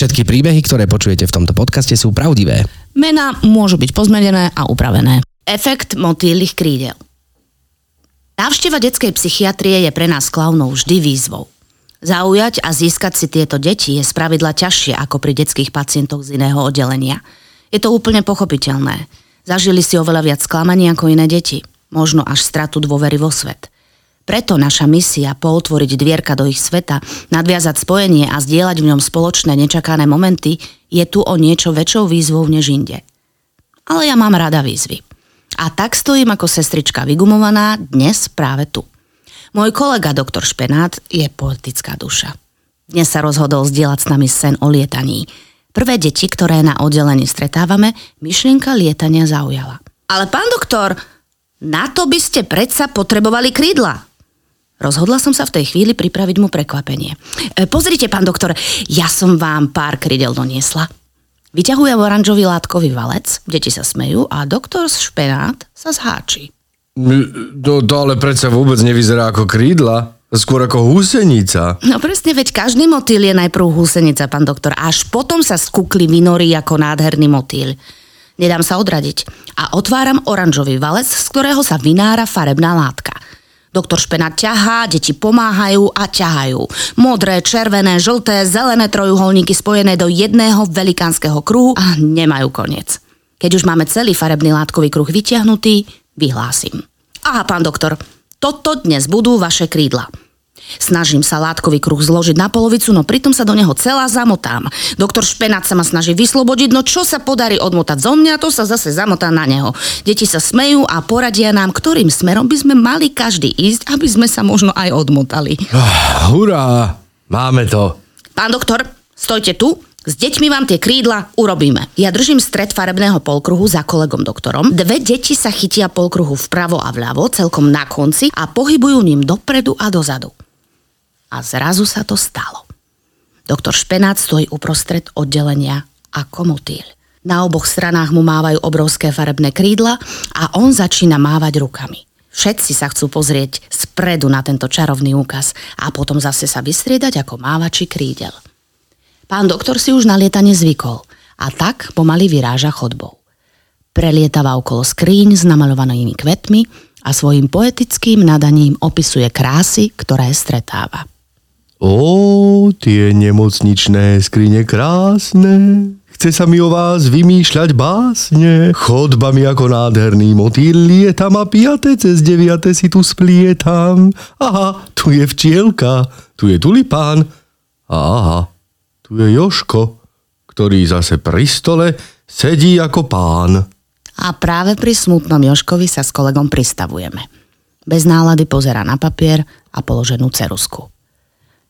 Všetky príbehy, ktoré počujete v tomto podcaste sú pravdivé. Mená môžu byť pozmenené a upravené. Efekt motýlnych krídel. Návšteva detskej psychiatrie je pre nás klaunov vždy výzvou. Zaujať a získať si tieto deti je spravidla ťažšie ako pri detských pacientoch z iného oddelenia. Je to úplne pochopiteľné. Zažili si oveľa viac sklamaní ako iné deti. Možno až stratu dôvery vo svet. Preto naša misia pootvoriť dvierka do ich sveta, nadviazať spojenie a zdieľať v ňom spoločné nečakané momenty je tu o niečo väčšou výzvou než inde. Ale ja mám rada výzvy. A tak stojím ako sestrička vygumovaná dnes práve tu. Môj kolega doktor Špenát je poetická duša. Dnes sa rozhodol zdieľať s nami sen o lietaní. Prvé deti, ktoré na oddelení stretávame, myšlienka lietania zaujala. Ale pán doktor, na to by ste predsa potrebovali krídla, Rozhodla som sa v tej chvíli pripraviť mu prekvapenie. E, pozrite, pán doktor, ja som vám pár krydel doniesla. Vyťahujem oranžový látkový valec, deti sa smejú a doktor z špenát sa zháči. To, to ale predsa vôbec nevyzerá ako krídla. Skôr ako húsenica. No presne, veď každý motýl je najprv húsenica, pán doktor. Až potom sa skúkli vynorí ako nádherný motýl. Nedám sa odradiť. A otváram oranžový valec, z ktorého sa vynára farebná látka. Doktor Špenát ťahá, deti pomáhajú a ťahajú. Modré, červené, žlté, zelené trojuholníky spojené do jedného velikánskeho kruhu a nemajú koniec. Keď už máme celý farebný látkový kruh vytiahnutý, vyhlásim. Aha, pán doktor, toto dnes budú vaše krídla. Snažím sa látkový kruh zložiť na polovicu, no pritom sa do neho celá zamotám. Doktor Špenát sa ma snaží vyslobodiť, no čo sa podarí odmotať zo mňa, to sa zase zamotá na neho. Deti sa smejú a poradia nám, ktorým smerom by sme mali každý ísť, aby sme sa možno aj odmotali. Oh, hurá, máme to. Pán doktor, stojte tu, s deťmi vám tie krídla urobíme. Ja držím stred farebného polkruhu za kolegom doktorom. Dve deti sa chytia polkruhu vpravo a vľavo, celkom na konci a pohybujú ním dopredu a dozadu. A zrazu sa to stalo. Doktor Špenát stojí uprostred oddelenia ako motýl. Na oboch stranách mu mávajú obrovské farebné krídla a on začína mávať rukami. Všetci sa chcú pozrieť spredu na tento čarovný úkaz a potom zase sa vystriedať ako mávači krídel. Pán doktor si už na lietanie zvykol a tak pomaly vyráža chodbou. Prelietava okolo skríň s namalovanými kvetmi a svojim poetickým nadaním opisuje krásy, ktoré stretáva. Ó, tie nemocničné skrine krásne, chce sa mi o vás vymýšľať básne. Chodbami ako nádherný motýl lietam a piate cez deviate si tu splietam. Aha, tu je včielka, tu je tulipán. Aha, tu je Joško, ktorý zase pri stole sedí ako pán. A práve pri smutnom Joškovi sa s kolegom pristavujeme. Bez nálady pozera na papier a položenú cerusku.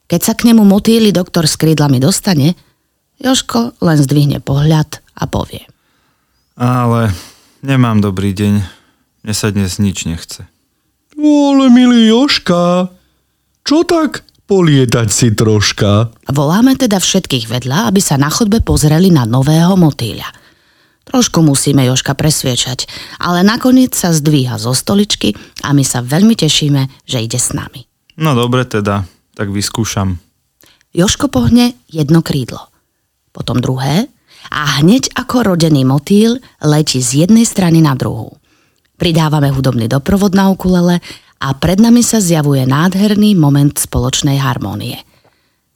Keď sa k nemu motýli doktor s krídlami dostane, Joško len zdvihne pohľad a povie. Ale nemám dobrý deň. Mne sa dnes nič nechce. Ale milý Joška, čo tak polietať si troška? Voláme teda všetkých vedľa, aby sa na chodbe pozreli na nového motýľa. Trošku musíme Joška presviečať, ale nakoniec sa zdvíha zo stoličky a my sa veľmi tešíme, že ide s nami. No dobre teda, tak vyskúšam. Joško pohne jedno krídlo, potom druhé a hneď ako rodený motýl letí z jednej strany na druhú. Pridávame hudobný doprovod na ukulele a pred nami sa zjavuje nádherný moment spoločnej harmónie.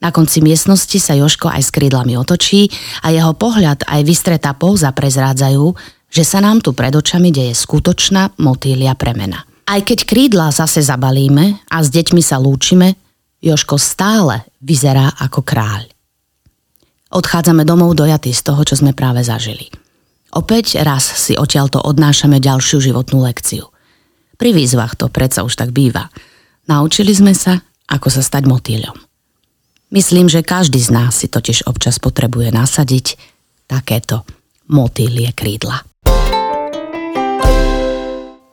Na konci miestnosti sa Joško aj s krídlami otočí a jeho pohľad aj vystretá póza prezrádzajú, že sa nám tu pred očami deje skutočná motýlia premena. Aj keď krídla zase zabalíme a s deťmi sa lúčime, Joško stále vyzerá ako kráľ. Odchádzame domov dojatí z toho, čo sme práve zažili. Opäť raz si odtiaľto odnášame ďalšiu životnú lekciu. Pri výzvach to predsa už tak býva. Naučili sme sa, ako sa stať motýľom. Myslím, že každý z nás si totiž občas potrebuje nasadiť takéto motýlie krídla.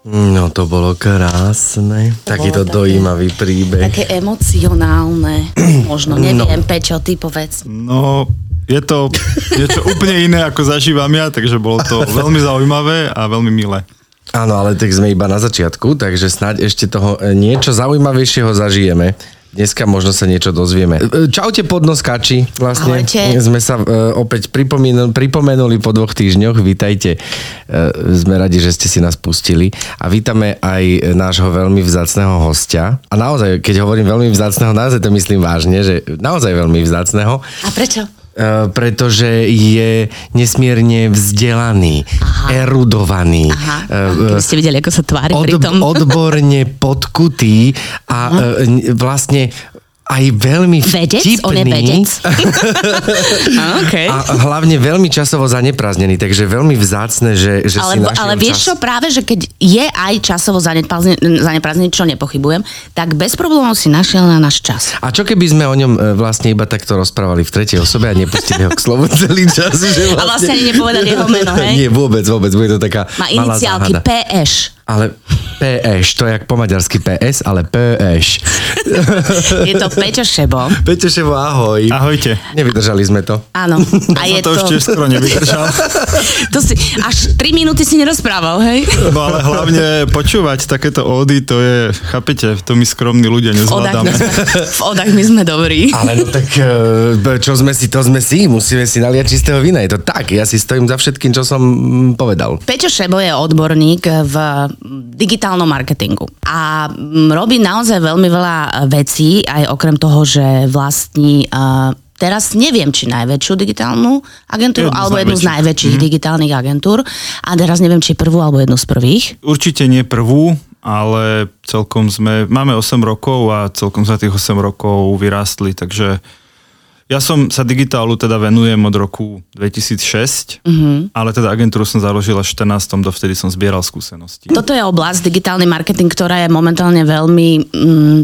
No to bolo krásne. Takýto také- dojímavý príbeh. Také emocionálne. Možno, neviem, no. Pečo, ty povedz. No, Je to niečo úplne iné, ako zažívam ja, takže bolo to veľmi zaujímavé a veľmi milé. Áno, ale tak sme iba na začiatku, takže snáď ešte toho e, niečo zaujímavejšieho zažijeme. Dneska možno sa niečo dozvieme. E, Čaute podnoskáči. Vlastne Ahojte. sme sa e, opäť pripomenuli, pripomenuli po dvoch týždňoch. Vítajte. Sme radi, že ste si nás pustili. A vítame aj nášho veľmi vzácného hostia. A naozaj, keď hovorím veľmi vzácného, naozaj to myslím vážne, že naozaj veľmi vzácného. A prečo? E, pretože je nesmierne vzdelaný, Aha. erudovaný, Aha. e, Keby ste videli, ako sa tvári pri od, tom. odborne podkutý a e, vlastne aj veľmi Vedec? vtipný. On je vedec. a, okay. A hlavne veľmi časovo zaneprázdnený, takže veľmi vzácne, že, že ale, si našiel ale vieš čas. čo, práve, že keď je aj časovo zaneprázdnený, čo nepochybujem, tak bez problémov si našiel na náš čas. A čo keby sme o ňom e, vlastne iba takto rozprávali v tretej osobe a nepustili ho k slovu celý čas? Že A vlastne ani nepovedali jeho meno, hej? Nie, vôbec, vôbec. Bude to taká Má iniciálky. PS. Ale PS, to je jak po maďarsky PS, ale PS. Je to Peťo Šebo. Peťo ahoj. Ahojte. Nevydržali sme to. Áno. A je to to... tiež skoro nevydržal. to si, až 3 minúty si nerozprával, hej? No ale hlavne počúvať takéto ódy, to je, chápete, to my skromní ľudia nezvládame. sme, v odách my sme dobrí. Ale no tak, e, čo sme si, to sme si. Musíme si naliať čistého vína. Je to tak. Ja si stojím za všetkým, čo som mm, povedal. Peťo Šebo je odborník v digitálnom marketingu a mm, robí naozaj veľmi veľa vecí, aj okrem toho, že vlastní uh, teraz neviem, či najväčšiu digitálnu agentúru, Jednu alebo jednu z najväčších. najväčších mm-hmm. digitálnych agentúr a teraz neviem, či prvú alebo jednu z prvých. Určite nie prvú, ale celkom sme, máme 8 rokov a celkom za tých 8 rokov vyrástli, takže ja som sa digitálu teda venujem od roku 2006, mm-hmm. ale teda agentúru som založil až v 14. dovtedy som zbieral skúsenosti. Toto je oblasť digitálny marketing, ktorá je momentálne veľmi mm,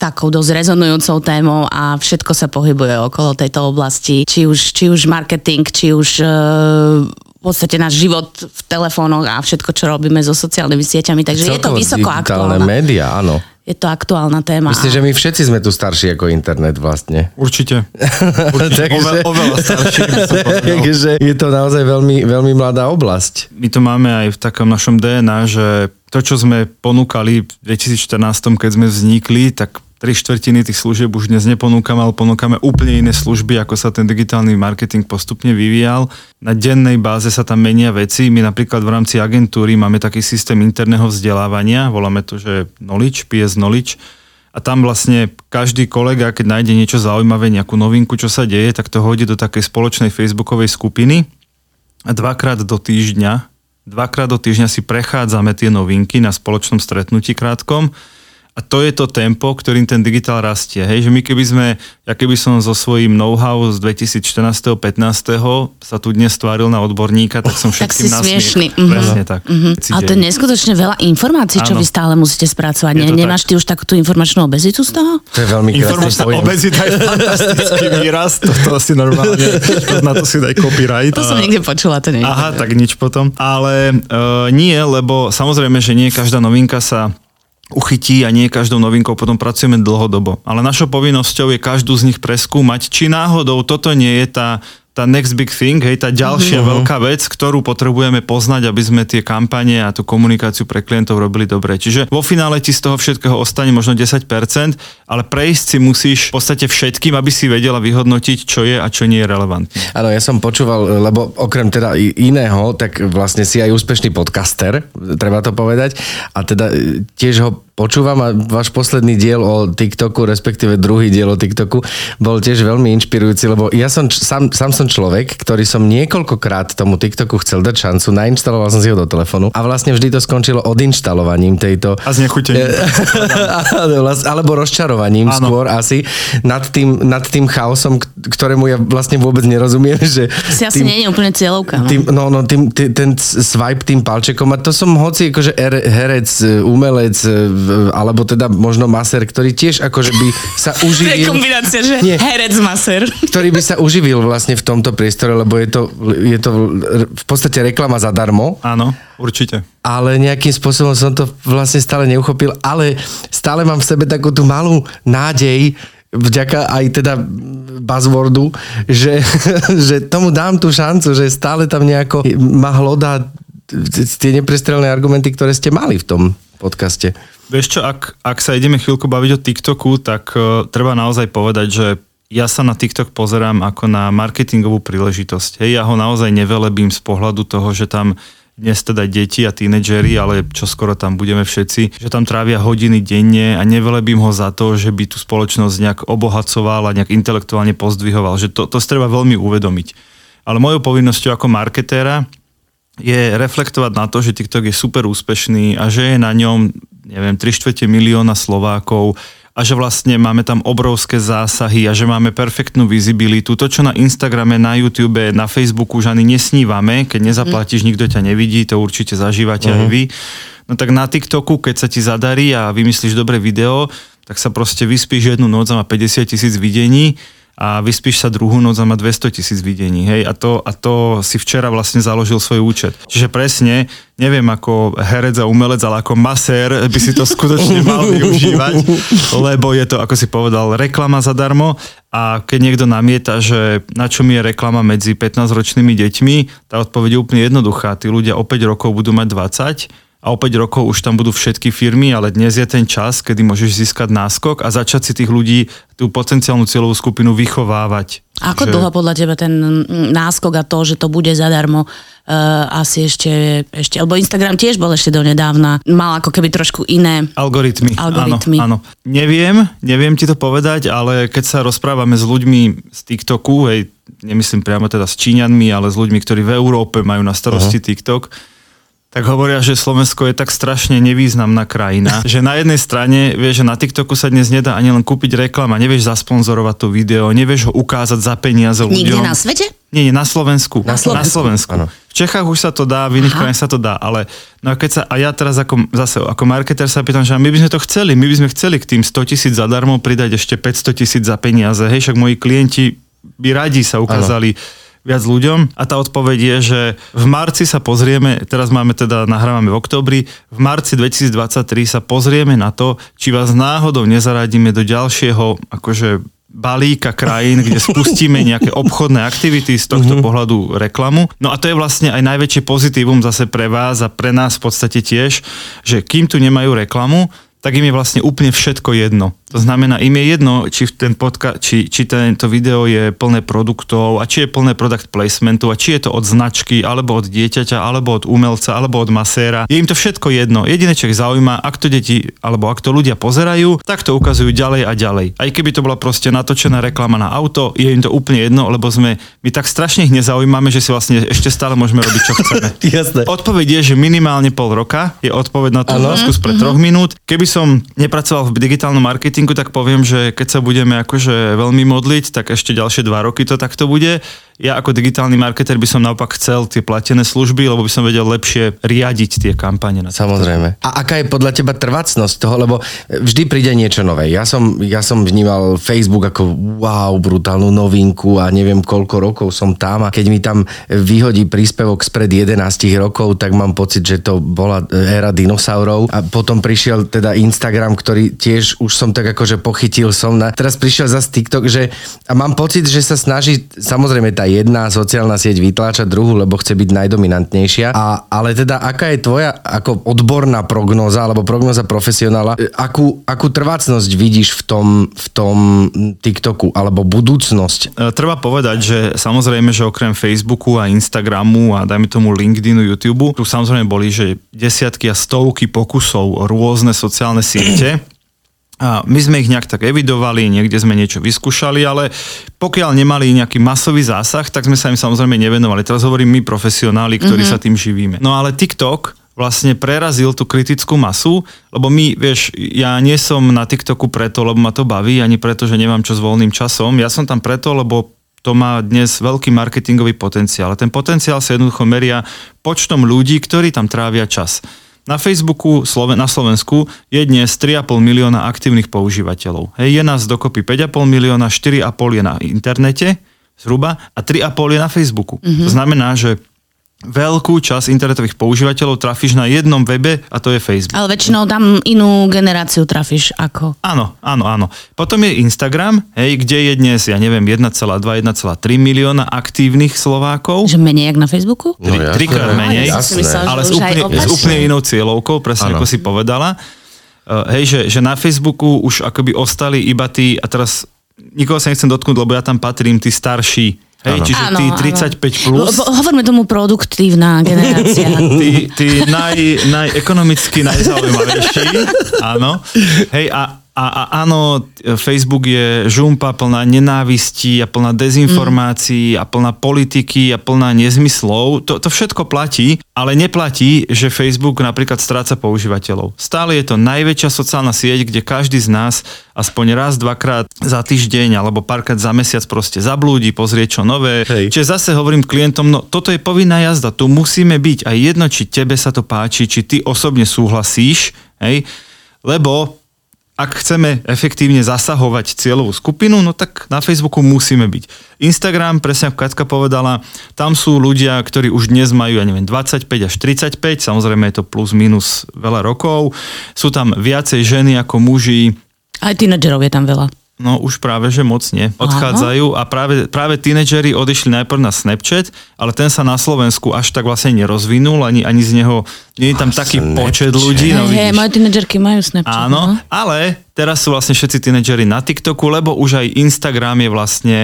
takou dosť rezonujúcou témou a všetko sa pohybuje okolo tejto oblasti. Či už, či už marketing, či už e, v podstate náš život v telefónoch a všetko, čo robíme so sociálnymi sieťami. Takže je to Celkovo vysoko digitálne aktuálna. médiá, áno. Je to aktuálna téma. Myslím, že my všetci sme tu starší ako internet vlastne. Určite. Určite. Takže- Oveľa, oveľa starší. Takže je to naozaj veľmi, veľmi mladá oblasť. My to máme aj v takom našom DNA, že to, čo sme ponúkali v 2014, keď sme vznikli, tak tri štvrtiny tých služieb už dnes neponúkame, ale ponúkame úplne iné služby, ako sa ten digitálny marketing postupne vyvíjal. Na dennej báze sa tam menia veci. My napríklad v rámci agentúry máme taký systém interného vzdelávania, voláme to, že Knowledge, PS Knowledge, a tam vlastne každý kolega, keď nájde niečo zaujímavé, nejakú novinku, čo sa deje, tak to hodí do takej spoločnej facebookovej skupiny a dvakrát do týždňa, dvakrát do týždňa si prechádzame tie novinky na spoločnom stretnutí krátkom a to je to tempo, ktorým ten digitál rastie. Hej, že my keby sme, ja keby som so svojím know-how z 2014 15 sa tu dnes stváril na odborníka, tak som Tak všetkým si na smiešný. smiech. Mhm. Presne tak. Mhm. Ale to je neskutočne veľa informácií, čo Áno. vy stále musíte spracovať. Ne, to nemáš ty už takú tú informačnú obezitu z toho? To je veľmi Informačná pojem. obezita je fantastický výraz, toto si normálne, na to si daj copyright. To som A- niekde počula, to nie. Aha, tak nič potom. Ale uh, nie, lebo samozrejme, že nie každá novinka sa uchytí a nie každou novinkou potom pracujeme dlhodobo. Ale našou povinnosťou je každú z nich preskúmať, či náhodou toto nie je tá tá next big thing, hej, tá ďalšia mm-hmm. veľká vec, ktorú potrebujeme poznať, aby sme tie kampane a tú komunikáciu pre klientov robili dobre. Čiže vo finále ti z toho všetkého ostane možno 10%, ale prejsť si musíš v podstate všetkým, aby si vedela vyhodnotiť, čo je a čo nie je relevantné. Áno, ja som počúval, lebo okrem teda iného, tak vlastne si aj úspešný podcaster, treba to povedať. A teda tiež ho počúvam a váš posledný diel o TikToku, respektíve druhý diel o TikToku, bol tiež veľmi inšpirujúci, lebo ja som sám, sám som človek, ktorý som niekoľkokrát tomu TikToku chcel dať šancu, nainštaloval som si ho do telefónu a vlastne vždy to skončilo odinštalovaním tejto A znechutením. Alebo rozčarovaním Áno. skôr asi nad tým, nad tým chaosom, ktorému ja vlastne vôbec nerozumiem, že Si asi nie je úplne cieľovka. No. tým, no, no, tým, tý, ten swipe tým palčekom a to som hoci akože er, herec, e, umelec e, alebo teda možno maser, ktorý tiež akože by sa To je uživil kombinácia, že Nie. herec maser. ktorý by sa uživil vlastne v tomto priestore, lebo je to, je to v podstate reklama zadarmo Áno, určite. ale nejakým spôsobom som to vlastne stále neuchopil, ale stále mám v sebe takú tú malú nádej, vďaka aj teda buzzwordu, že, že tomu dám tú šancu, že stále tam nejako ma hlodá tie neprestrelné argumenty, ktoré ste mali v tom podcaste. Vieš čo, ak, ak sa ideme chvíľku baviť o TikToku, tak uh, treba naozaj povedať, že ja sa na TikTok pozerám ako na marketingovú príležitosť. Hej, ja ho naozaj nevelebím z pohľadu toho, že tam dnes teda deti a tínedžeri, ale čo skoro tam budeme všetci, že tam trávia hodiny denne a nevelebím ho za to, že by tú spoločnosť nejak obohacoval a nejak intelektuálne pozdvihoval. Že to, to si treba veľmi uvedomiť. Ale mojou povinnosťou ako marketéra je reflektovať na to, že TikTok je super úspešný a že je na ňom, neviem, 3 čtvrte milióna Slovákov a že vlastne máme tam obrovské zásahy a že máme perfektnú vizibilitu. To, čo na Instagrame, na YouTube, na Facebooku už ani nesnívame, keď nezaplatíš, nikto ťa nevidí, to určite zažívate uh-huh. aj vy. No tak na TikToku, keď sa ti zadarí a vymyslíš dobré video, tak sa proste vyspíš jednu noc a má 50 tisíc videní a vyspíš sa druhú noc a má 200 tisíc videní. Hej? A, to, a to si včera vlastne založil svoj účet. Čiže presne, neviem ako herec a umelec, ale ako masér by si to skutočne mal využívať, lebo je to, ako si povedal, reklama zadarmo a keď niekto namieta, že na čo mi je reklama medzi 15-ročnými deťmi, tá odpoveď je úplne jednoduchá. Tí ľudia o 5 rokov budú mať 20 a o 5 rokov už tam budú všetky firmy, ale dnes je ten čas, kedy môžeš získať náskok a začať si tých ľudí, tú potenciálnu cieľovú skupinu vychovávať. Ako že... dlho podľa teba ten náskok a to, že to bude zadarmo, uh, asi ešte, ešte, lebo Instagram tiež bol ešte donedávna, mal ako keby trošku iné algoritmy. algoritmy. Áno, áno. Neviem, neviem ti to povedať, ale keď sa rozprávame s ľuďmi z TikToku, hej, nemyslím priamo teda s Číňanmi, ale s ľuďmi, ktorí v Európe majú na starosti uh-huh. TikTok, tak hovoria, že Slovensko je tak strašne nevýznamná krajina, že na jednej strane, vieš, že na TikToku sa dnes nedá ani len kúpiť reklama, nevieš zasponzorovať to video, nevieš ho ukázať za peniaze ľuďom. Nikde na svete? Nie, nie, na Slovensku. Na Slovensku. Na Slovensku. V Čechách už sa to dá, v iných krajinách sa to dá, ale no a keď sa, a ja teraz ako, zase ako marketer sa pýtam, že my by sme to chceli, my by sme chceli k tým 100 tisíc zadarmo pridať ešte 500 tisíc za peniaze, hej, však moji klienti by radi sa ukázali ano viac ľuďom? A tá odpoveď je, že v marci sa pozrieme, teraz máme teda, nahrávame v oktobri, v marci 2023 sa pozrieme na to, či vás náhodou nezaradíme do ďalšieho akože balíka krajín, kde spustíme nejaké obchodné aktivity z tohto mm-hmm. pohľadu reklamu. No a to je vlastne aj najväčšie pozitívum zase pre vás a pre nás v podstate tiež, že kým tu nemajú reklamu, tak im je vlastne úplne všetko jedno. To znamená, im je jedno, či, ten podka- či, či tento video je plné produktov a či je plné product placementu a či je to od značky, alebo od dieťaťa, alebo od umelca, alebo od maséra. Je im to všetko jedno. Jediné, čo ich zaujíma, ak to deti, alebo ak to ľudia pozerajú, tak to ukazujú ďalej a ďalej. Aj keby to bola proste natočená reklama na auto, je im to úplne jedno, lebo sme, my tak strašne ich nezaujímame, že si vlastne ešte stále môžeme robiť, čo chceme. Jasné. Odpoveď je, že minimálne pol roka je odpoveď na tú otázku spred troch minút. Keby som nepracoval v digitálnom marketingu, tak poviem, že keď sa budeme akože veľmi modliť, tak ešte ďalšie dva roky to takto bude ja ako digitálny marketer by som naopak chcel tie platené služby, lebo by som vedel lepšie riadiť tie kampane. Na Samozrejme. A aká je podľa teba trvacnosť toho, lebo vždy príde niečo nové. Ja som, ja som vnímal Facebook ako wow, brutálnu novinku a neviem koľko rokov som tam a keď mi tam vyhodí príspevok spred 11 rokov, tak mám pocit, že to bola éra dinosaurov a potom prišiel teda Instagram, ktorý tiež už som tak akože pochytil som na... Teraz prišiel zase TikTok, že a mám pocit, že sa snaží, samozrejme tá jedna sociálna sieť vytláča druhú, lebo chce byť najdominantnejšia. A, ale teda, aká je tvoja ako odborná prognoza, alebo prognoza profesionála, e, akú, akú trvácnosť vidíš v tom, v tom TikToku, alebo budúcnosť? E, treba povedať, že samozrejme, že okrem Facebooku a Instagramu a dajme tomu LinkedInu, YouTube, tu samozrejme boli, že desiatky a stovky pokusov o rôzne sociálne siete, a my sme ich nejak tak evidovali, niekde sme niečo vyskúšali, ale pokiaľ nemali nejaký masový zásah, tak sme sa im samozrejme nevenovali. Teraz hovorím my profesionáli, ktorí mm-hmm. sa tým živíme. No ale TikTok vlastne prerazil tú kritickú masu, lebo my, vieš, ja nie som na TikToku preto, lebo ma to baví, ani preto, že nemám čo s voľným časom. Ja som tam preto, lebo to má dnes veľký marketingový potenciál. A ten potenciál sa jednoducho meria počtom ľudí, ktorí tam trávia čas. Na Facebooku na Slovensku je dnes 3,5 milióna aktívnych používateľov. Hej, je nás dokopy 5,5 milióna, 4,5 je na internete zhruba a 3,5 je na Facebooku. Mm-hmm. To znamená, že veľkú časť internetových používateľov trafíš na jednom webe a to je Facebook. Ale väčšinou tam inú generáciu trafíš ako. Áno, áno, áno. Potom je Instagram, hej, kde je dnes, ja neviem, 1,2-1,3 milióna aktívnych Slovákov. Že menej jak na Facebooku? No, Tri, jasné. trikrát menej, Ja myslela, ale s úplne, s úplne inou cieľovkou, presne Áno. ako si povedala. Uh, hej, že, že na Facebooku už akoby ostali iba tí, a teraz nikoho sa nechcem dotknúť, lebo ja tam patrím, tí starší, hej, Áno. čiže Áno, tí áno. 35 plus. Ho- Hovoríme tomu produktívna generácia. tí, tí naj, najekonomicky najzaujímavejší, áno. Hej, a, a, a áno, Facebook je žumpa plná nenávistí a plná dezinformácií a plná politiky a plná nezmyslov. To, to všetko platí, ale neplatí, že Facebook napríklad stráca používateľov. Stále je to najväčšia sociálna sieť, kde každý z nás aspoň raz, dvakrát za týždeň alebo párkrát za mesiac proste zablúdi, pozrie čo nové. Hej. Čiže zase hovorím klientom, no toto je povinná jazda, tu musíme byť a jedno, či tebe sa to páči, či ty osobne súhlasíš, hej, lebo ak chceme efektívne zasahovať cieľovú skupinu, no tak na Facebooku musíme byť. Instagram, presne ako Katka povedala, tam sú ľudia, ktorí už dnes majú, ja neviem, 25 až 35, samozrejme je to plus minus veľa rokov. Sú tam viacej ženy ako muži, Aj tínedžerov je tam veľa. No už práve, že moc nie. Odchádzajú a práve, práve tínedžeri odišli najprv na Snapchat, ale ten sa na Slovensku až tak vlastne nerozvinul, ani, ani z neho, nie je tam taký Snapchat. počet ľudí. No, Hej, hej, vidíš. moje tínedžerky majú Snapchat. Áno, no. ale teraz sú vlastne všetci tínedžeri na TikToku, lebo už aj Instagram je vlastne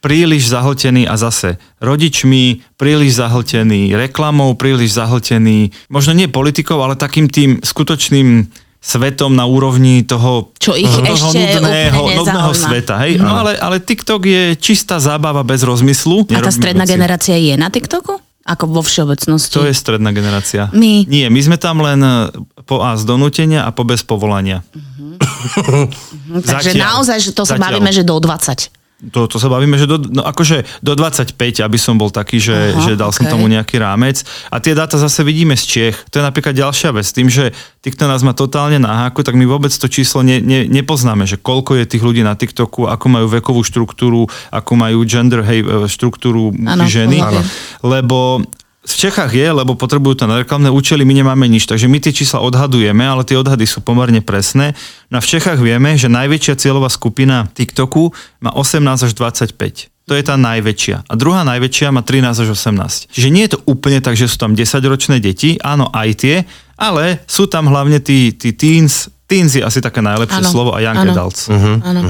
príliš zahltený a zase rodičmi, príliš zahltený reklamou, príliš zahltený, možno nie politikou, ale takým tým skutočným svetom na úrovni toho, Čo ich toho ešte nudného, nudného sveta. Hej? No, ale, ale TikTok je čistá zábava bez rozmyslu. A tá stredná veci. generácia je na TikToku? Ako vo všeobecnosti? To je stredná generácia. My. Nie, my sme tam len e, po A z donútenia a po bez povolania. Hm, Takže Zatiaľ. naozaj, že to sa Zatiaľ. bavíme, že do 20. To, to sa bavíme, že do, no akože do 25, aby som bol taký, že, Aha, že dal som okej. tomu nejaký rámec. A tie dáta zase vidíme z Čiech. To je napríklad ďalšia vec. Tým, že TikTok nás má totálne na háku, tak my vôbec to číslo ne, ne, nepoznáme, že koľko je tých ľudí na TikToku, ako majú vekovú štruktúru, ako majú gender, hej, e, štruktúru muži, ženy. áno. Lebo v Čechách je, lebo potrebujú to na reklamné účely, my nemáme nič, takže my tie čísla odhadujeme, ale tie odhady sú pomerne presné. No a v Čechách vieme, že najväčšia cieľová skupina TikToku má 18 až 25. To je tá najväčšia. A druhá najväčšia má 13 až 18. Čiže nie je to úplne tak, že sú tam 10-ročné deti, áno, aj tie, ale sú tam hlavne tí, tí teens, teens je asi také najlepšie Áno, slovo a young áno. adults. Áno.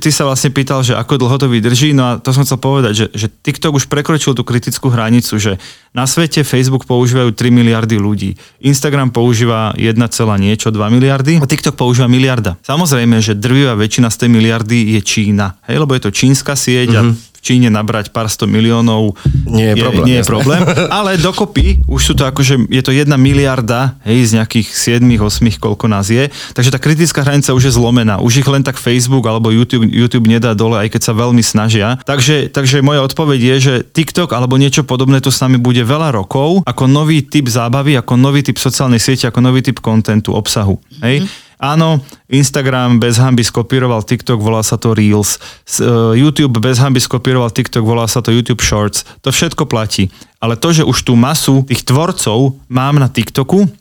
Ty sa vlastne pýtal, že ako dlho to vydrží, no a to som chcel povedať, že, že TikTok už prekročil tú kritickú hranicu, že na svete Facebook používajú 3 miliardy ľudí, Instagram používa 1, niečo, 2 miliardy a TikTok používa miliarda. Samozrejme, že drvivá väčšina z tej miliardy je Čína, hej, lebo je to čínska sieť a v Číne nabrať pár sto miliónov Nie je problém, nie je jasné. problém. Ale dokopy už sú to akože, je to jedna miliarda, hej, z nejakých 7, 8, koľko nás je. Takže tá kritická hranica už je zlomená. Už ich len tak Facebook alebo YouTube, YouTube nedá dole, aj keď sa veľmi snažia. Takže, takže moja odpoveď je, že TikTok alebo niečo podobné tu s nami bude veľa rokov ako nový typ zábavy, ako nový typ sociálnej siete, ako nový typ kontentu, obsahu. Hej? Áno, Instagram bez hamby skopíroval TikTok, volá sa to Reels. E, YouTube bez hamby skopíroval TikTok, volá sa to YouTube Shorts. To všetko platí. Ale to, že už tú masu tých tvorcov mám na TikToku,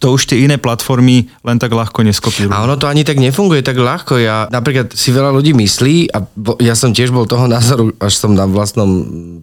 to už tie iné platformy len tak ľahko neskopírujú. A ono to ani tak nefunguje tak ľahko. Ja napríklad si veľa ľudí myslí, a bo- ja som tiež bol toho názoru, až som na vlastnom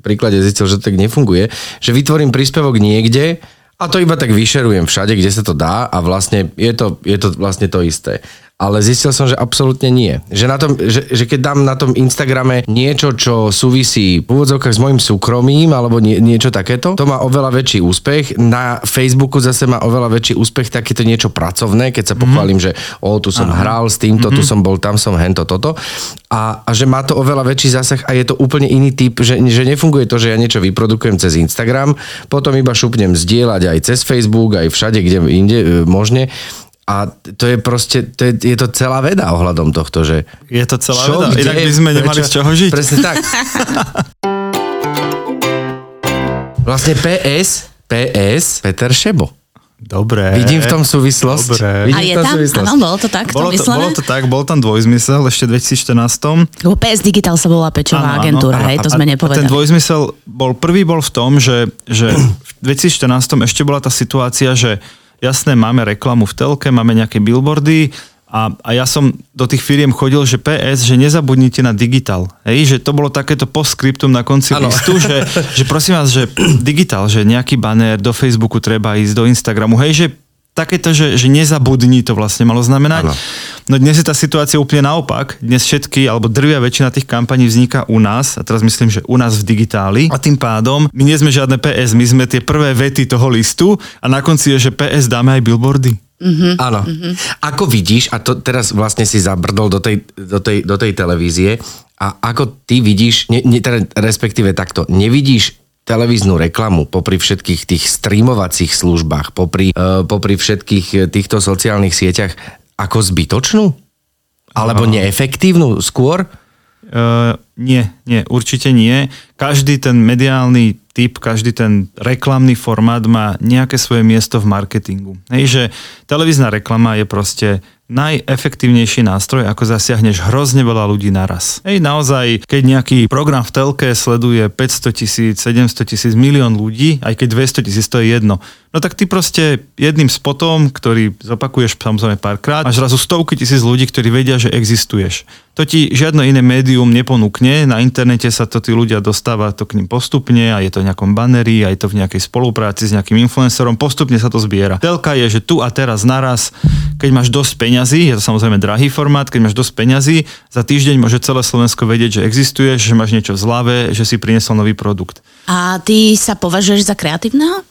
príklade zistil, že to tak nefunguje, že vytvorím príspevok niekde a to iba tak vyšerujem všade, kde sa to dá a vlastne je to, je to vlastne to isté. Ale zistil som, že absolútne nie. Že, na tom, že, že keď dám na tom Instagrame niečo, čo súvisí v úvodzovkách s mojim súkromím alebo nie, niečo takéto, to má oveľa väčší úspech. Na Facebooku zase má oveľa väčší úspech takéto niečo pracovné, keď sa pochválim, že o, tu som hral s týmto, tu som bol, tam som hento, toto. A, a že má to oveľa väčší zásah a je to úplne iný typ, že, že nefunguje to, že ja niečo vyprodukujem cez Instagram, potom iba šupnem zdieľať aj cez Facebook, aj všade, kde inde e, možne. A to je proste, to je, je to celá veda ohľadom tohto, že... Je to celá Čo, veda. kde, Inak by sme nemali prečo? z čoho žiť. Presne tak. Vlastne PS, PS, Peter Šebo. Dobre. Vidím v tom súvislosť. Dobre. A Vidím je v tom tam? súvislosť. Áno, bolo to tak, Bolo to, bolo to tak, bol tam dvojzmysel ešte v 2014. Lebo PS Digital sa volá Pečová Áno, áno, agentúra, áno. hej, to A- sme A ten nepovedali. dvojzmysel bol, prvý bol v tom, že, že v 2014 ešte bola tá situácia, že jasné, máme reklamu v telke, máme nejaké billboardy a, a ja som do tých firiem chodil, že PS, že nezabudnite na digitál. Hej, že to bolo takéto postscriptum na konci Áno. listu, že, že prosím vás, že digitál, že nejaký banner do Facebooku treba ísť, do Instagramu, hej, že takéto, že, že nezabudni to vlastne malo znamenať. Áno. No dnes je tá situácia úplne naopak. Dnes všetky, alebo drvia väčšina tých kampaní vzniká u nás, a teraz myslím, že u nás v digitáli. A tým pádom my nie sme žiadne PS, my sme tie prvé vety toho listu a na konci je, že PS dáme aj billboardy. Áno. Ako vidíš, a to teraz vlastne si zabrdol do tej, do tej, do tej televízie, a ako ty vidíš, ne, ne, teda respektíve takto, nevidíš televíznu reklamu popri všetkých tých streamovacích službách, popri, uh, popri všetkých týchto sociálnych sieťach ako zbytočnú? Alebo neefektívnu skôr? Uh, nie, nie, určite nie. Každý ten mediálny typ, každý ten reklamný formát má nejaké svoje miesto v marketingu. Hej, že televízna reklama je proste najefektívnejší nástroj, ako zasiahneš hrozne veľa ľudí naraz. Hej, naozaj, keď nejaký program v telke sleduje 500 tisíc, 700 tisíc, milión ľudí, aj keď 200 tisíc, to je jedno. No tak ty proste jedným spotom, ktorý zopakuješ samozrejme párkrát, máš zrazu stovky tisíc ľudí, ktorí vedia, že existuješ. To ti žiadne iné médium neponúkne, na internete sa to tí ľudia dostáva to k ním postupne a je to v nejakom baneri, a je to v nejakej spolupráci s nejakým influencerom, postupne sa to zbiera. Telka je, že tu a teraz naraz, keď máš dosť peňazí, je to samozrejme drahý formát, keď máš dosť peňazí, za týždeň môže celé Slovensko vedieť, že existuješ, že máš niečo v zlave, že si priniesol nový produkt. A ty sa považuješ za kreatívneho?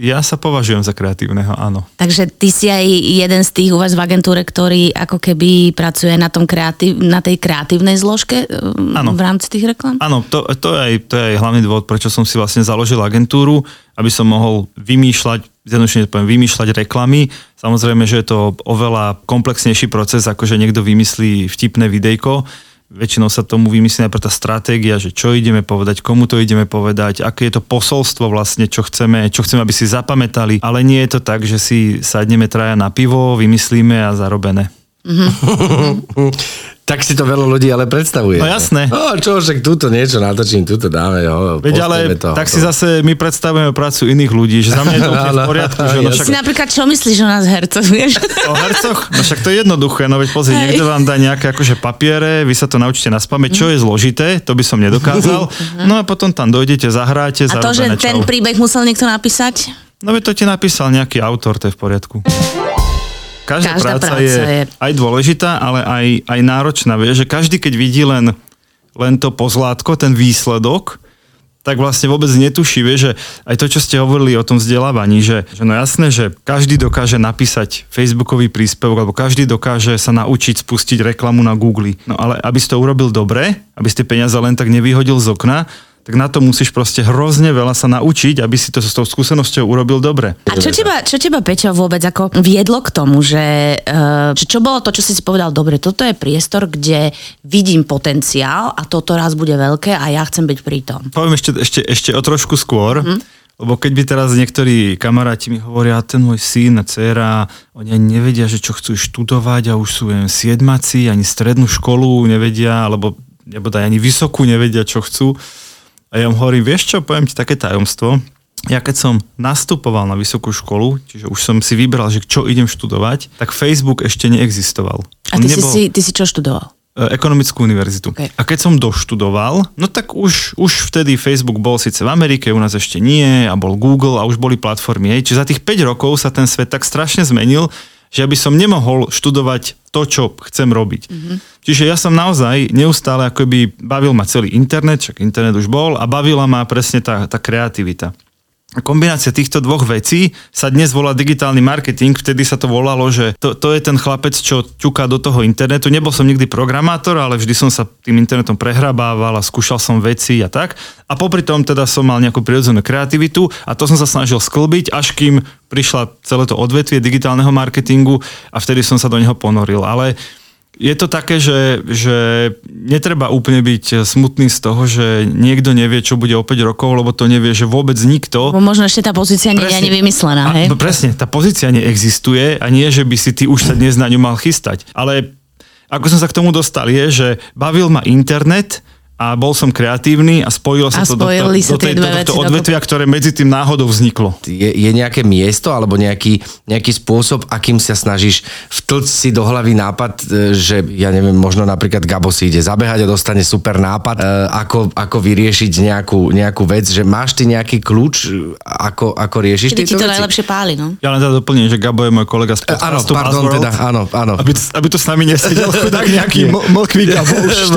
Ja sa považujem za kreatívneho, áno. Takže ty si aj jeden z tých u vás v agentúre, ktorý ako keby pracuje na, tom kreatív, na tej kreatívnej zložke um, Áno. v rámci tých reklam? Áno, to, to, je aj, to je aj hlavný dôvod, prečo som si vlastne založil agentúru, aby som mohol vymýšľať, zjednodušene poviem, vymýšľať reklamy. Samozrejme, že je to oveľa komplexnejší proces, ako že niekto vymyslí vtipné videjko. Väčšinou sa tomu vymyslí najprv tá stratégia, že čo ideme povedať, komu to ideme povedať, aké je to posolstvo vlastne, čo chceme, čo chceme, aby si zapamätali. Ale nie je to tak, že si sadneme traja na pivo, vymyslíme a zarobené. Tak si to veľa ľudí ale predstavuje. No jasné. No čo, však túto niečo natočím, túto dáme, jo, Veď ale to, tak si to. zase my predstavujeme prácu iných ľudí, že za mňa je to úplne v poriadku, že no však Si napríklad čo myslíš o nás hercoch, vieš? o hercoch, no však to je jednoduché, no veď pozri, Hej. niekto vám dá nejaké akože papiere, vy sa to naučíte na spamäť, čo je zložité, to by som nedokázal, no a potom tam dojdete, zahráte, A to, že ten príbeh musel niekto napísať? No veď to ti napísal nejaký autor, to je v poriadku. Každá, Každá práca, práca je, je- aj dôležitá, ale aj, aj náročná. Vieš, že každý, keď vidí len, len to pozlátko, ten výsledok, tak vlastne vôbec netuší, vieš, že aj to, čo ste hovorili o tom vzdelávaní, že, že no jasné, že každý dokáže napísať facebookový príspevok, alebo každý dokáže sa naučiť spustiť reklamu na Google. No ale aby si to urobil dobre, aby si tie peniaze len tak nevyhodil z okna, tak na to musíš proste hrozne veľa sa naučiť, aby si to s tou skúsenosťou urobil dobre. A čo teba, čo teba, Peťo, vôbec ako viedlo k tomu, že, uh, čo bolo to, čo si si povedal, dobre, toto je priestor, kde vidím potenciál a toto raz bude veľké a ja chcem byť pri tom. Poviem ešte, ešte, ešte o trošku skôr, mm. lebo keď by teraz niektorí kamaráti mi hovoria, ten môj syn a dcera, oni ani nevedia, že čo chcú študovať a už sú jen siedmaci, ani strednú školu nevedia, alebo nebodaj ani vysokú nevedia, čo chcú. A ja im hovorím, vieš čo, poviem ti také tajomstvo. Ja keď som nastupoval na vysokú školu, čiže už som si vybral, že čo idem študovať, tak Facebook ešte neexistoval. A On ty, si, si, ty si čo študoval? e, ekonomickú univerzitu. OK. A keď som doštudoval, no tak už, už vtedy Facebook bol síce v Amerike, u nás ešte nie, a bol Google a už boli platformy. Hej. Čiže za tých 5 rokov sa ten svet tak strašne zmenil, že aby som nemohol študovať to, čo chcem robiť. Mm-hmm. Čiže ja som naozaj neustále akoby bavil ma celý internet, však internet už bol, a bavila ma presne tá, tá kreativita. Kombinácia týchto dvoch vecí sa dnes volá digitálny marketing, vtedy sa to volalo, že to, to je ten chlapec, čo ťuká do toho internetu. Nebol som nikdy programátor, ale vždy som sa tým internetom prehrabával a skúšal som veci a tak. A popri tom teda som mal nejakú prirodzenú kreativitu a to som sa snažil sklbiť, až kým prišla celé to odvetvie digitálneho marketingu a vtedy som sa do neho ponoril. Ale je to také, že, že netreba úplne byť smutný z toho, že niekto nevie, čo bude o 5 rokov, lebo to nevie, že vôbec nikto. Bo možno ešte tá pozícia nie je ani vymyslená, a, hej? No presne, tá pozícia neexistuje a nie, že by si ty už sa dnes na ňu mal chystať. Ale ako som sa k tomu dostal, je, že bavil ma internet, a bol som kreatívny a spojilo sa A to do, spojili do, sa do, tej, do, veci do odvetvia, ktoré medzi tým náhodou vzniklo. Je, je nejaké miesto alebo nejaký, nejaký spôsob, akým sa snažíš vtlc si do hlavy nápad, e, že ja neviem, možno napríklad Gabo si ide zabehať a dostane super nápad, e, ako, ako vyriešiť nejakú, nejakú vec, že máš ty nejaký kľúč, e, ako, ako riešiš Kedy ti to veci? najlepšie páli, no? Ja len teda doplním, že Gabo je môj kolega z E, Áno, podcastu pardon, teda, áno, áno. Aby, aby to s nami nesedel chudák nejaký ml- mlkvý Gabo už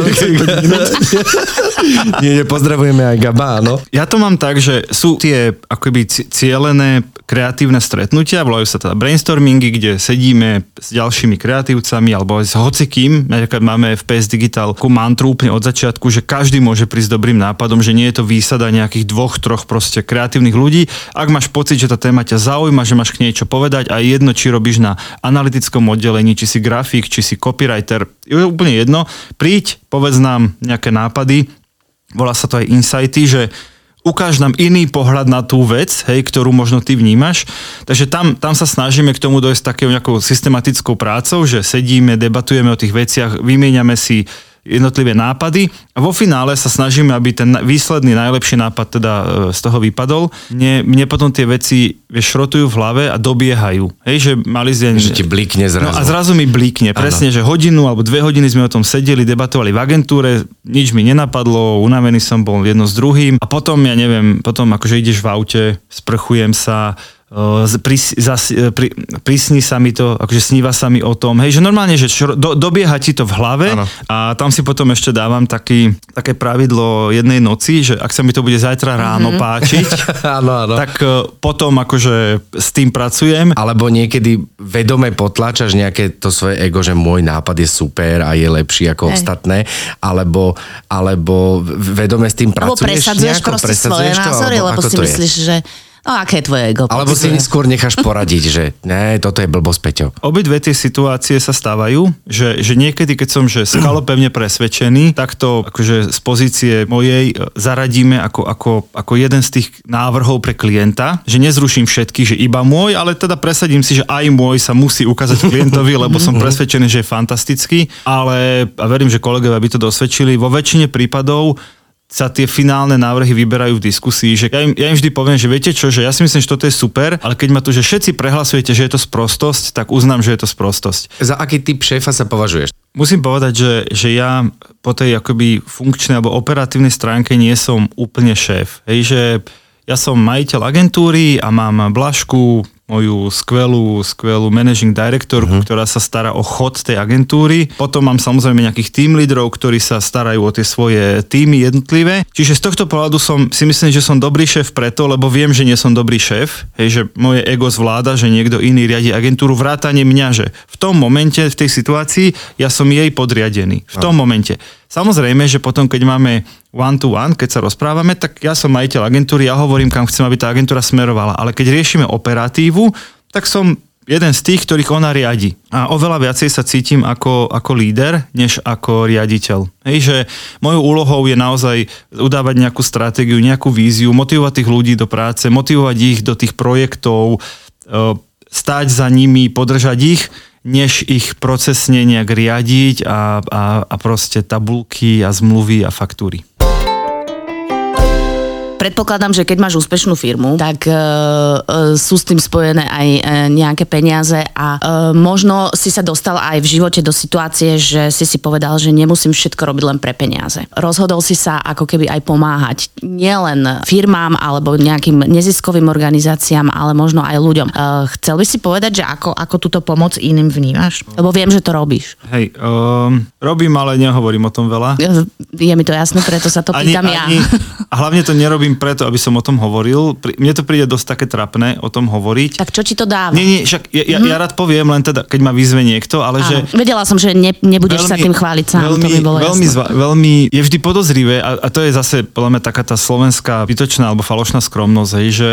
45 minút. Nie, nie, pozdravujeme aj Gaba, áno. Ja to mám tak, že sú tie akoby ci- cielené kreatívne stretnutia, volajú sa teda brainstormingy, kde sedíme s ďalšími kreatívcami alebo s hocikým. Napríklad máme v PS Digital mantru úplne od začiatku, že každý môže prísť dobrým nápadom, že nie je to výsada nejakých dvoch, troch proste kreatívnych ľudí. Ak máš pocit, že tá téma ťa zaujíma, že máš k nej čo povedať a je jedno, či robíš na analytickom oddelení, či si grafik, či si copywriter, je úplne jedno, príď, povedz nám nejaké nápady, volá sa to aj insighty, že ukáž nám iný pohľad na tú vec, hej, ktorú možno ty vnímaš. Takže tam, tam sa snažíme k tomu dojsť takou nejakou systematickou prácou, že sedíme, debatujeme o tých veciach, vymieňame si jednotlivé nápady a vo finále sa snažíme, aby ten výsledný najlepší nápad teda e, z toho vypadol. Mne, mne potom tie veci vieš, šrotujú v hlave a dobiehajú. Hej, že mali sme... Že ti blikne zrazu. No a zrazu mi blikne, presne, že hodinu alebo dve hodiny sme o tom sedeli, debatovali v agentúre, nič mi nenapadlo, unavený som bol jedno s druhým a potom, ja neviem, potom akože ideš v aute, sprchujem sa, pris, zas, e, pri, prisní sa mi to, akože sníva sa mi o tom, hej, že normálne, že šro, do, dobieha ti to v hlave Áno. a tam si potom ešte dávam taký, také pravidlo jednej noci, že ak sa mi to bude zajtra ráno páčiť, áno, áno. tak e, potom akože s tým pracujem Alebo niekedy vedome potláčaš nejaké to svoje ego, že môj nápad je super a je lepší ako Hej. ostatné, alebo, alebo vedome s tým Alebo pracuješ presadzuješ nejako, proste svoje presadzuješ to, názory, alebo lebo si to je? myslíš, že no aké je tvoje ego? Alebo si skôr necháš poradiť, že ne, toto je blbosť, Peťo. Obidve tie situácie sa stávajú, že, že niekedy, keď som že skalopevne presvedčený, tak to akože z pozície mojej e, zaradíme ako, ako, ako jeden z tých návrhov pre klienta, že nezruším všetky, že iba môj, ale teda presadím si, že aj môj sa musí ukázať klientovi, lebo som presvedčený, že je fantastický, ale a verím, že kolegovia by to dosvedčili, vo väčšine prípadov sa tie finálne návrhy vyberajú v diskusii, že ja im, ja im vždy poviem, že viete čo, že ja si myslím, že toto je super, ale keď ma tu, že všetci prehlasujete, že je to sprostosť, tak uznám, že je to sprostosť. Za aký typ šéfa sa považuješ? Musím povedať, že, že ja po tej akoby funkčnej alebo operatívnej stránke nie som úplne šéf. Hej, že ja som majiteľ agentúry a mám Blažku, moju skvelú, skvelú managing directorku, uh-huh. ktorá sa stará o chod tej agentúry. Potom mám samozrejme nejakých team lídrov, ktorí sa starajú o tie svoje týmy jednotlivé. Čiže z tohto pohľadu som si myslím, že som dobrý šéf preto, lebo viem, že nie som dobrý šéf. Hej, že moje ego zvláda, že niekto iný riadi agentúru, vrátane mňa, že v tom momente, v tej situácii, ja som jej podriadený. V tom momente. Samozrejme, že potom, keď máme one to one, keď sa rozprávame, tak ja som majiteľ agentúry, ja hovorím, kam chcem, aby tá agentúra smerovala. Ale keď riešime operatívu, tak som jeden z tých, ktorých ona riadi. A oveľa viacej sa cítim ako, ako líder, než ako riaditeľ. Hej, že mojou úlohou je naozaj udávať nejakú stratégiu, nejakú víziu, motivovať tých ľudí do práce, motivovať ich do tých projektov, e, stáť za nimi, podržať ich, než ich procesne nejak riadiť a, a, a proste tabulky a zmluvy a faktúry. Predpokladám, že keď máš úspešnú firmu, tak e, sú s tým spojené aj e, nejaké peniaze a e, možno si sa dostal aj v živote do situácie, že si si povedal, že nemusím všetko robiť len pre peniaze. Rozhodol si sa ako keby aj pomáhať nielen firmám alebo nejakým neziskovým organizáciám, ale možno aj ľuďom. E, chcel by si povedať, že ako, ako túto pomoc iným vnímaš? Lebo viem, že to robíš. Hej, um, robím, ale nehovorím o tom veľa. Je mi to jasné, preto sa to pýtam ja. a hlavne to nerobím preto, aby som o tom hovoril. Mne to príde dosť také trapné o tom hovoriť. Tak čo ti to dáva? Nie, nie, však ja, ja, ja rád poviem, len teda, keď ma vyzve niekto, ale že... Áno. Vedela som, že ne, nebudeš sa tým chváliť sám, veľmi, to mi bolo veľmi, zva, veľmi je vždy podozrivé a, a to je zase podľa mňa taká tá slovenská bytočná alebo falošná skromnosť, hej, že,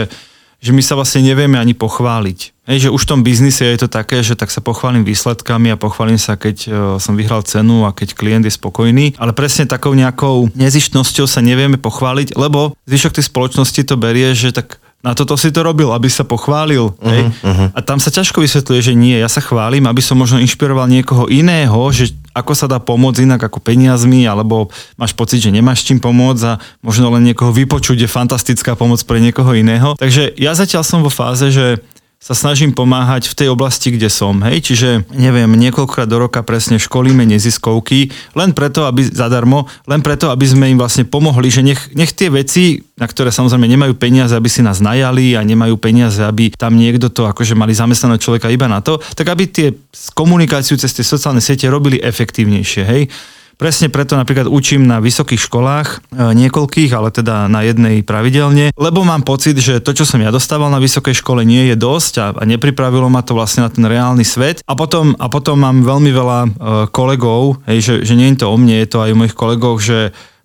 že my sa vlastne nevieme ani pochváliť. Hej, že už v tom biznise je to také, že tak sa pochválim výsledkami a pochválim sa, keď uh, som vyhral cenu a keď klient je spokojný, ale presne takou nejakou nezištnosťou sa nevieme pochváliť, lebo zvyšok tej spoločnosti to berie, že tak na toto si to robil, aby sa pochválil. Uh-huh, hej? Uh-huh. A tam sa ťažko vysvetľuje, že nie, ja sa chválim, aby som možno inšpiroval niekoho iného, že ako sa dá pomôcť inak ako peniazmi, alebo máš pocit, že nemáš čím pomôcť a možno len niekoho vypočuť je fantastická pomoc pre niekoho iného. Takže ja zatiaľ som vo fáze, že sa snažím pomáhať v tej oblasti, kde som. Hej? Čiže, neviem, niekoľkokrát do roka presne školíme neziskovky, len preto, aby zadarmo, len preto, aby sme im vlastne pomohli, že nech, nech tie veci, na ktoré samozrejme nemajú peniaze, aby si nás najali a nemajú peniaze, aby tam niekto to akože mali zamestnaného človeka iba na to, tak aby tie komunikáciu cez tie sociálne siete robili efektívnejšie. Hej? Presne preto napríklad učím na vysokých školách, e, niekoľkých, ale teda na jednej pravidelne, lebo mám pocit, že to, čo som ja dostával na vysokej škole, nie je dosť a, a nepripravilo ma to vlastne na ten reálny svet. A potom, a potom mám veľmi veľa e, kolegov, hej, že, že nie je to o mne, je to aj o mojich kolegoch, že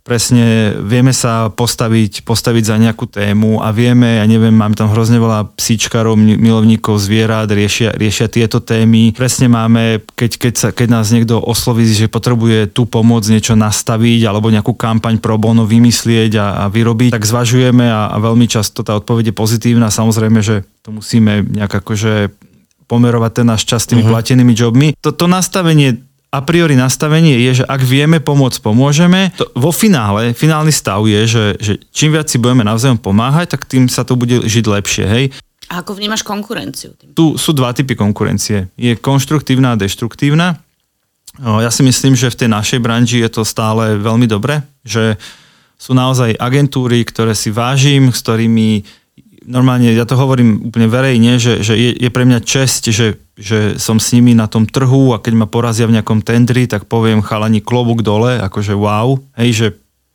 presne vieme sa postaviť, postaviť za nejakú tému a vieme, ja neviem, máme tam hrozne veľa psíčkarov, milovníkov zvierat, riešia, riešia tieto témy. Presne máme, keď, keď, sa, keď nás niekto osloví, že potrebuje tú pomoc niečo nastaviť alebo nejakú kampaň pro bono vymyslieť a, a vyrobiť, tak zvažujeme a, a veľmi často tá odpoveď je pozitívna. Samozrejme, že to musíme nejak akože pomerovať ten náš čas tými uh-huh. platenými jobmi. Toto nastavenie a priori nastavenie je, že ak vieme pomôcť, pomôžeme. To vo finále, finálny stav je, že, že čím viac si budeme navzájom pomáhať, tak tým sa to bude žiť lepšie. Hej? A ako vnímaš konkurenciu? Tu sú dva typy konkurencie. Je konštruktívna a deštruktívna. Ja si myslím, že v tej našej branži je to stále veľmi dobre, že sú naozaj agentúry, ktoré si vážim, s ktorými normálne, ja to hovorím úplne verejne, že, že je, je pre mňa čest, že, že som s nimi na tom trhu a keď ma porazia v nejakom tendri, tak poviem chalani klobúk dole, akože wow, hej, že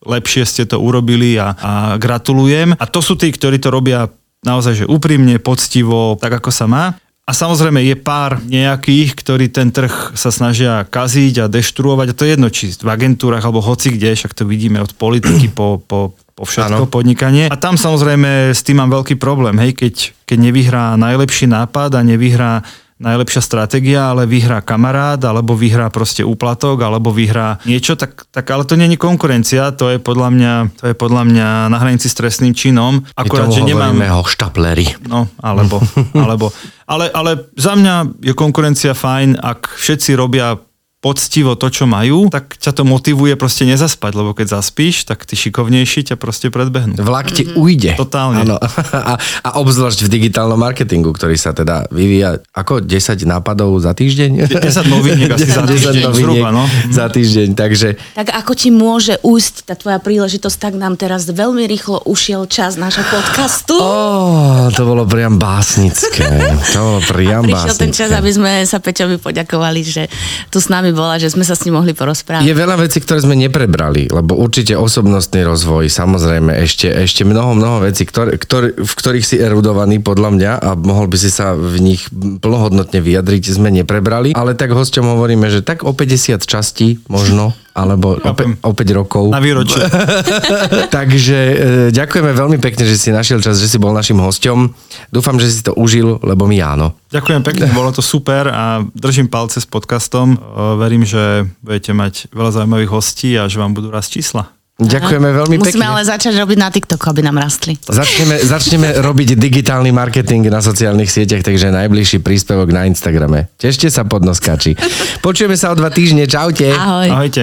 lepšie ste to urobili a, a gratulujem. A to sú tí, ktorí to robia naozaj, že úprimne, poctivo, tak ako sa má. A samozrejme je pár nejakých, ktorí ten trh sa snažia kaziť a deštruovať. A to je jedno, či v agentúrach alebo hoci kde, však to vidíme od politiky po, po po všetko ano. podnikanie. A tam samozrejme s tým mám veľký problém, hej, keď, keď nevyhrá najlepší nápad a nevyhrá najlepšia stratégia, ale vyhrá kamarát, alebo vyhrá proste úplatok, alebo vyhrá niečo, tak, tak ale to není konkurencia, to je podľa mňa, to je podľa mňa na hranici s trestným činom. Akurát, že nemám... ho štaplery. No, alebo, alebo, ale, ale za mňa je konkurencia fajn, ak všetci robia poctivo to, čo majú, tak ťa to motivuje proste nezaspať, lebo keď zaspíš, tak ty šikovnejší ťa proste predbehnú. Vlak ti mm-hmm. ujde. Totálne. Ano. A, a obzvlášť v digitálnom marketingu, ktorý sa teda vyvíja ako 10 nápadov za týždeň? 10 noviniek asi 10, za týždeň. 10 zhruba, no. Za týždeň, takže... Tak ako ti môže ujsť tá tvoja príležitosť, tak nám teraz veľmi rýchlo ušiel čas nášho podcastu. Oh, to bolo priam básnické. To bolo priam a básnické. ten čas, aby sme sa Peťovi poďakovali, že tu s nami bola, že sme sa s ním mohli porozprávať. Je veľa vecí, ktoré sme neprebrali, lebo určite osobnostný rozvoj, samozrejme, ešte, ešte mnoho, mnoho vecí, ktoré, ktoré, v ktorých si erudovaný podľa mňa a mohol by si sa v nich plnohodnotne vyjadriť, sme neprebrali, ale tak hosťom hovoríme, že tak o 50 častí možno alebo o, pe- o 5 rokov. Na výročie. Takže e, ďakujeme veľmi pekne, že si našiel čas, že si bol našim hosťom. Dúfam, že si to užil, lebo my áno. Ďakujem pekne, bolo to super a držím palce s podcastom. E, verím, že budete mať veľa zaujímavých hostí a že vám budú raz čísla. Ďakujeme veľmi Musíme pekne. Musíme ale začať robiť na TikToku, aby nám rastli. Začneme, začneme robiť digitálny marketing na sociálnych sieťach, takže najbližší príspevok na Instagrame. Tešte sa pod noskači. Počujeme sa o dva týždne. Čaute. Ahoj. Ahojte.